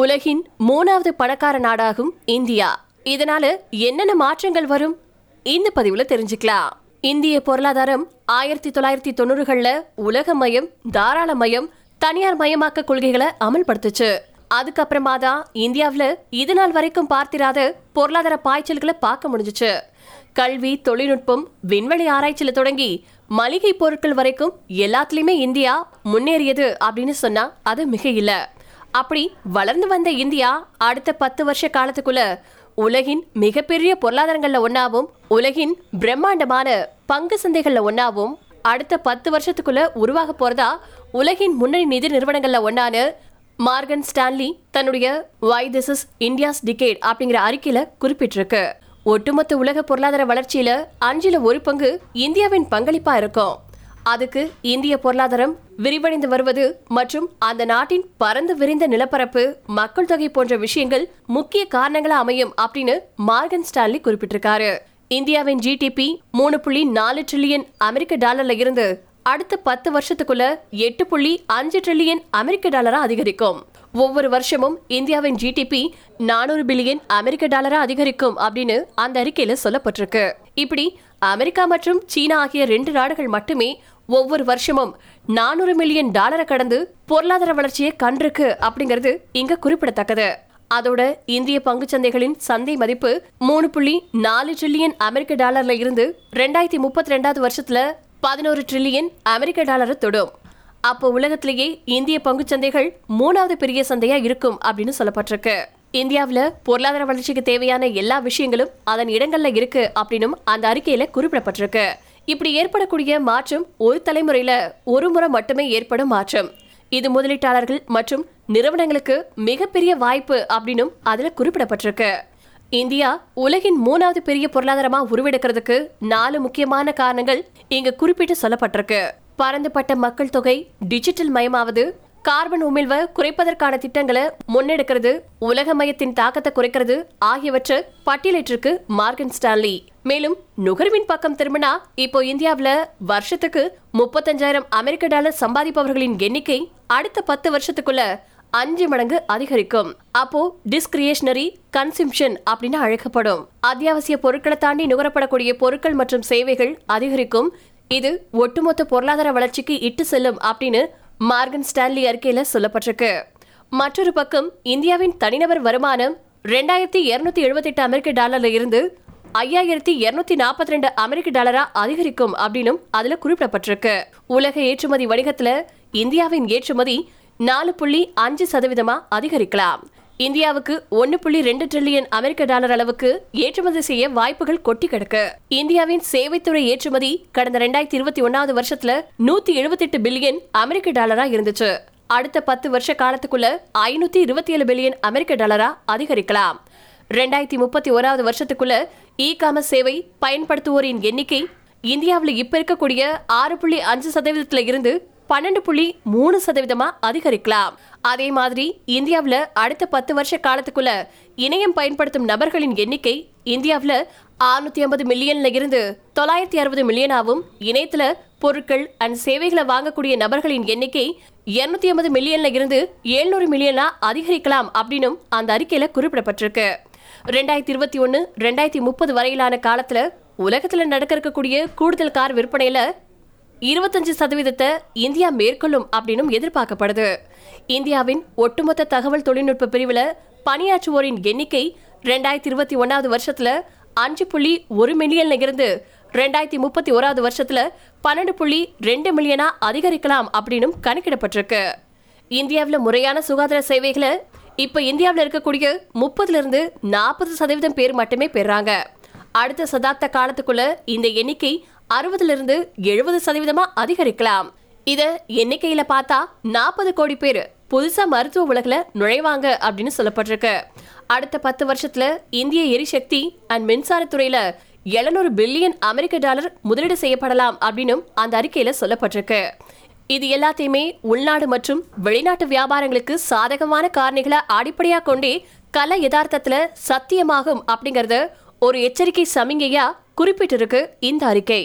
உலகின் மூணாவது பணக்கார நாடாகும் இந்தியா. இதனால என்னென்ன மாற்றங்கள் வரும்? இந்த பதிவுல தெரிஞ்சுக்கலாம். இந்திய பொருளாதாரம் ஆயிரத்தி தொள்ளாயிரத்தி தொண்ணூறுகள்ல தாராள மயம் தனியார் மயமாக்க கொள்கைகளை அமல்படுத்துச்சு. அதுக்கப்புறமா தான் இந்தியாவில் இது நாள் வரைக்கும் பார்த்திராத பொருளாதார பாய்ச்சல்களை பார்க்க முடிஞ்சுச்சு. கல்வி தொழில்நுட்பம் விண்வெளி ஆராய்ச்சியில் தொடங்கி மளிகை பொருட்கள் வரைக்கும் எல்லாத்துலேயுமே இந்தியா முன்னேறியது அப்படின்னு சொன்னால் அது மிக இல்லை அப்படி வளர்ந்து வந்த இந்தியா அடுத்த பத்து வருஷ காலத்துக்குள்ள உலகின் மிகப்பெரிய பொருளாதாரங்கள்ல ஒன்னாவும் உலகின் பிரம்மாண்டமான பங்கு சந்தைகள்ல ஒன்னாவும் அடுத்த பத்து வருஷத்துக்குள்ள உருவாக போறதா உலகின் முன்னணி நிதி நிறுவனங்கள்ல ஒன்னான மார்கன் ஸ்டான்லி தன்னுடைய why this is India's decade அப்படிங்கிற அறிக்கையில குறிப்பிட்டிருக்கு. ஒட்டுமொத்த உலக பொருளாதார வளர்ச்சியில அஞ்சுல ஒரு பங்கு இந்தியாவின் பங்களிப்பா இருக்கும். அதுக்கு இந்திய பொருளாதாரம் விரிவடைந்து வருவது மற்றும் அந்த நாட்டின் பரந்து விரிந்த நிலப்பரப்பு மக்கள் தொகை போன்ற விஷயங்கள் முக்கிய காரணங்களா அமையும் அப்படின்னு மார்கன் ஸ்டான்லி குறிப்பிட்டிருக்காரு. இந்தியாவின் ஜிடிபி மூணு புள்ளி நாலு ட்ரில்லியன் அமெரிக்க டாலர்ல இருந்து அடுத்த பத்து வருஷத்துக்குள்ள எட்டு புள்ளி அஞ்சு ட்ரில்லியன் அமெரிக்க டாலரா அதிகரிக்கும். ஒவ்வொரு வருஷமும் இந்தியாவின் ஜிடிபி நானூறு பில்லியன் அமெரிக்க டாலரா அதிகரிக்கும் அப்படின்னு அந்த அறிக்கையில சொல்லப்பட்டிருக்கு. இப்படி அமெரிக்கா மற்றும் சீனா ஆகிய ரெண்டு நாடுகள் மட்டுமே ஒவ்வொரு வருஷமும் நானூறு மில்லியன் டாலரை கடந்து பொருளாதார வளர்ச்சியை கண்டிருக்கு அப்படிங்கிறது இங்க குறிப்பிடத்தக்கது. அதோட இந்திய பங்குச்சந்தைகளின் சந்தை மதிப்பு மூணு புள்ளி நாலு ட்ரில்லியன் அமெரிக்க டாலர்ல இருந்து ரெண்டாயிரத்தி முப்பத்தி ரெண்டாவது வருஷத்துல பதினோரு ட்ரில்லியன் அமெரிக்க டாலரை தொடும். அப்போ உலகத்திலேயே இந்திய பங்குச்சந்தைகள் மூணாவது பெரிய சந்தையா இருக்கும் அப்படின்னு சொல்லப்பட்டிருக்கு. இந்தியாவில் பொருளாதார வளர்ச்சிக்கு தேவையான எல்லா விஷயங்களும் அதன் இடங்கள்ல இருக்கு அப்படின்னும் அந்த அறிக்கையில குறிப்பிடப்பட்டிருக்கு. இப்படி ஏற்படக்கூடிய மாற்றம் ஒரு தலைமுறையில ஒரு முறை மட்டுமே ஏற்படும் மாற்றம். இது முதலீட்டாளர்கள் மற்றும் நிறுவனங்களுக்கு மிகப்பெரிய வாய்ப்பு அப்படின்னும் அதுல குறிப்பிடப்பட்டிருக்கு. இந்தியா உலகின் மூணாவது பெரிய பொருளாதாரமா உருவெடுக்கிறதுக்கு நாலு முக்கியமான காரணங்கள் இங்க குறிப்பிட்டு சொல்லப்பட்டிருக்கு. பரந்துபட்ட மக்கள் தொகை டிஜிட்டல் மயமாவது கார்பன் உமிழ்வை குறைப்பதற்கான திட்டங்களை முன்னெடுக்கிறது உலக மையத்தின் தாக்கத்தை குறைக்கிறது ஆகியவற்றை பட்டியலிட்டிருக்கு மார்கன் ஸ்டான்லி. மேலும் நுகர்வின் பக்கம் திரும்பினா இப்போ இந்தியாவுல வருஷத்துக்கு முப்பத்தஞ்சாயிரம் அமெரிக்க டாலர் சம்பாதிப்பவர்களின் எண்ணிக்கை அடுத்த பத்து வருஷத்துக்குள்ள அஞ்சு மடங்கு அதிகரிக்கும். அப்போ டிஸ்கிரியேஷனரி கன்சிம்ஷன் அப்படின்னு அழைக்கப்படும். அத்தியாவசிய பொருட்களை தாண்டி நுகரப்படக்கூடிய பொருட்கள் மற்றும் சேவைகள் அதிகரிக்கும். இது ஒட்டுமொத்த பொருளாதார வளர்ச்சிக்கு இட்டு செல்லும் அப்படின்னு மார்கன் ஸ்டான்லி அறிக்கையில சொல்லப்பட்டிருக்கு. மற்றொரு பக்கம் இந்தியாவின் தனிநபர் வருமானம் ரெண்டாயிரத்தி இருநூத்தி எழுபத்தி எட்டு அமெரிக்க டாலர்ல இருந்து ஐயாயிரத்தி இருநூத்தி நாற்பத்தி ரெண்டு அமெரிக்க டாலரா அதிகரிக்கும் அப்படின்னும் அதுல குறிப்பிடப்பட்டிருக்கு. உலக ஏற்றுமதி வணிகத்துல இந்தியாவின் ஏற்றுமதி நாலு புள்ளி அஞ்சு சதவீதமா அதிகரிக்கலாம். இந்தியாவுக்கு ஒன்னு புள்ளி ரெண்டு ட்ரில்லியன் அமெரிக்க டாலர் அளவுக்கு ஏற்றுமதி செய்ய வாய்ப்புகள் கொட்டி கிடக்கு. இந்தியாவின் சேவைத்துறை ஏற்றுமதி கடந்த ரெண்டாயிரத்தி இருபத்தி ஒன்னாவது வருஷத்துல நூத்தி எழுபத்தி எட்டு பில்லியன் அமெரிக்க டாலரா இருந்துச்சு. அடுத்த பத்து வருஷ காலத்துக்குள்ள ஐநூத்தி இருபத்தி ஏழு பில்லியன் அமெரிக்க டாலரா அதிகரிக்கலாம். ரெண்டாயிரத்தி முப்பத்தி ஓராவது வருஷத்துக்குள்ள இ காமர்ஸ் சேவை பயன்படுத்துவோரின் எண்ணிக்கை இந்தியாவில் இப்ப இருக்கக்கூடிய ஆறு புள்ளி அஞ்சு சதவீதத்துல இருந்து பன்னெண்டு புள்ளி மூணு சதவீதமா அதிகரிக்கலாம். அதே மாதிரி இந்தியாவில் அடுத்த பத்து வருஷ காலத்துக்குள்ள இணையம் பயன்படுத்தும் நபர்களின் எண்ணிக்கை இந்தியாவில் ஆறுநூத்தி ஐம்பது மில்லியன்ல இருந்து தொள்ளாயிரத்தி அறுபது மில்லியனாவும் இணையத்துல பொருட்கள் அண்ட் சேவைகளை வாங்கக்கூடிய நபர்களின் எண்ணிக்கை இருநூத்தி ஐம்பது மில்லியன்ல இருந்து எழுநூறு மில்லியனா அதிகரிக்கலாம் அப்படின்னும் அந்த அறிக்கையில குறிப்பிடப்பட்டிருக்கு. ரெண்டாயிரத்தி இருபத்தி ஒன்று ரெண்டாயிரத்தி முப்பது வரையிலான காலத்தில் உலகத்தில் நடக்க இருக்கக்கூடிய கூடுதல் கார் விற்பனையில் இருபத்தஞ்சு சதவீதத்தை இந்தியா மேற்கொள்ளும் அப்படின்னும் எதிர்பார்க்கப்படுது. இந்தியாவின் ஒட்டுமொத்த தகவல் தொழில்நுட்ப பிரிவில் பணியாற்றுவோரின் எண்ணிக்கை ரெண்டாயிரத்தி இருபத்தி ஒன்றாவது வருஷத்தில் அஞ்சு புள்ளி ஒரு மில்லியன்ல இருந்து ரெண்டாயிரத்தி முப்பத்தி ஓராவது வருஷத்தில் பன்னெண்டு புள்ளி ரெண்டு மில்லியனாக அதிகரிக்கலாம் அப்படின்னும் கணக்கிடப்பட்டிருக்கு. இந்தியாவில் முறையான சுகாதார சேவைகளை இப்போ இந்தியாவில் இருக்கக்கூடிய முப்பதுல இருந்து நாற்பது சதவீதம் பேர் மட்டுமே பெறாங்க. அடுத்த சதாப்த காலத்துக்குள்ள இந்த எண்ணிக்கை அறுபதுல இருந்து எழுபது சதவீதமா அதிகரிக்கலாம். இத எண்ணிக்கையில பார்த்தா நாற்பது கோடி பேர் புதுசா மருத்துவ உலகில் நுழைவாங்க அப்படின்னு சொல்லப்பட்டிருக்கு. அடுத்த பத்து வருஷத்துல இந்திய எரிசக்தி அண்ட் மின்சாரத்துறையில எழுநூறு பில்லியன் அமெரிக்க டாலர் முதலீடு செய்யப்படலாம் அப்படின்னும் அந்த அறிக்கையில சொல்லப்பட்டிருக்கு. இது எல்லாத்தையுமே உள்நாடு மற்றும் வெளிநாட்டு வியாபாரங்களுக்கு சாதகமான காரணிகளை அடிப்படையாக கொண்டே கல யதார்த்தத்தில் சத்தியமாகும் அப்படிங்கறத ஒரு எச்சரிக்கை சமிங்கையா குறிப்பிட்டிருக்கு இந்த அறிக்கை.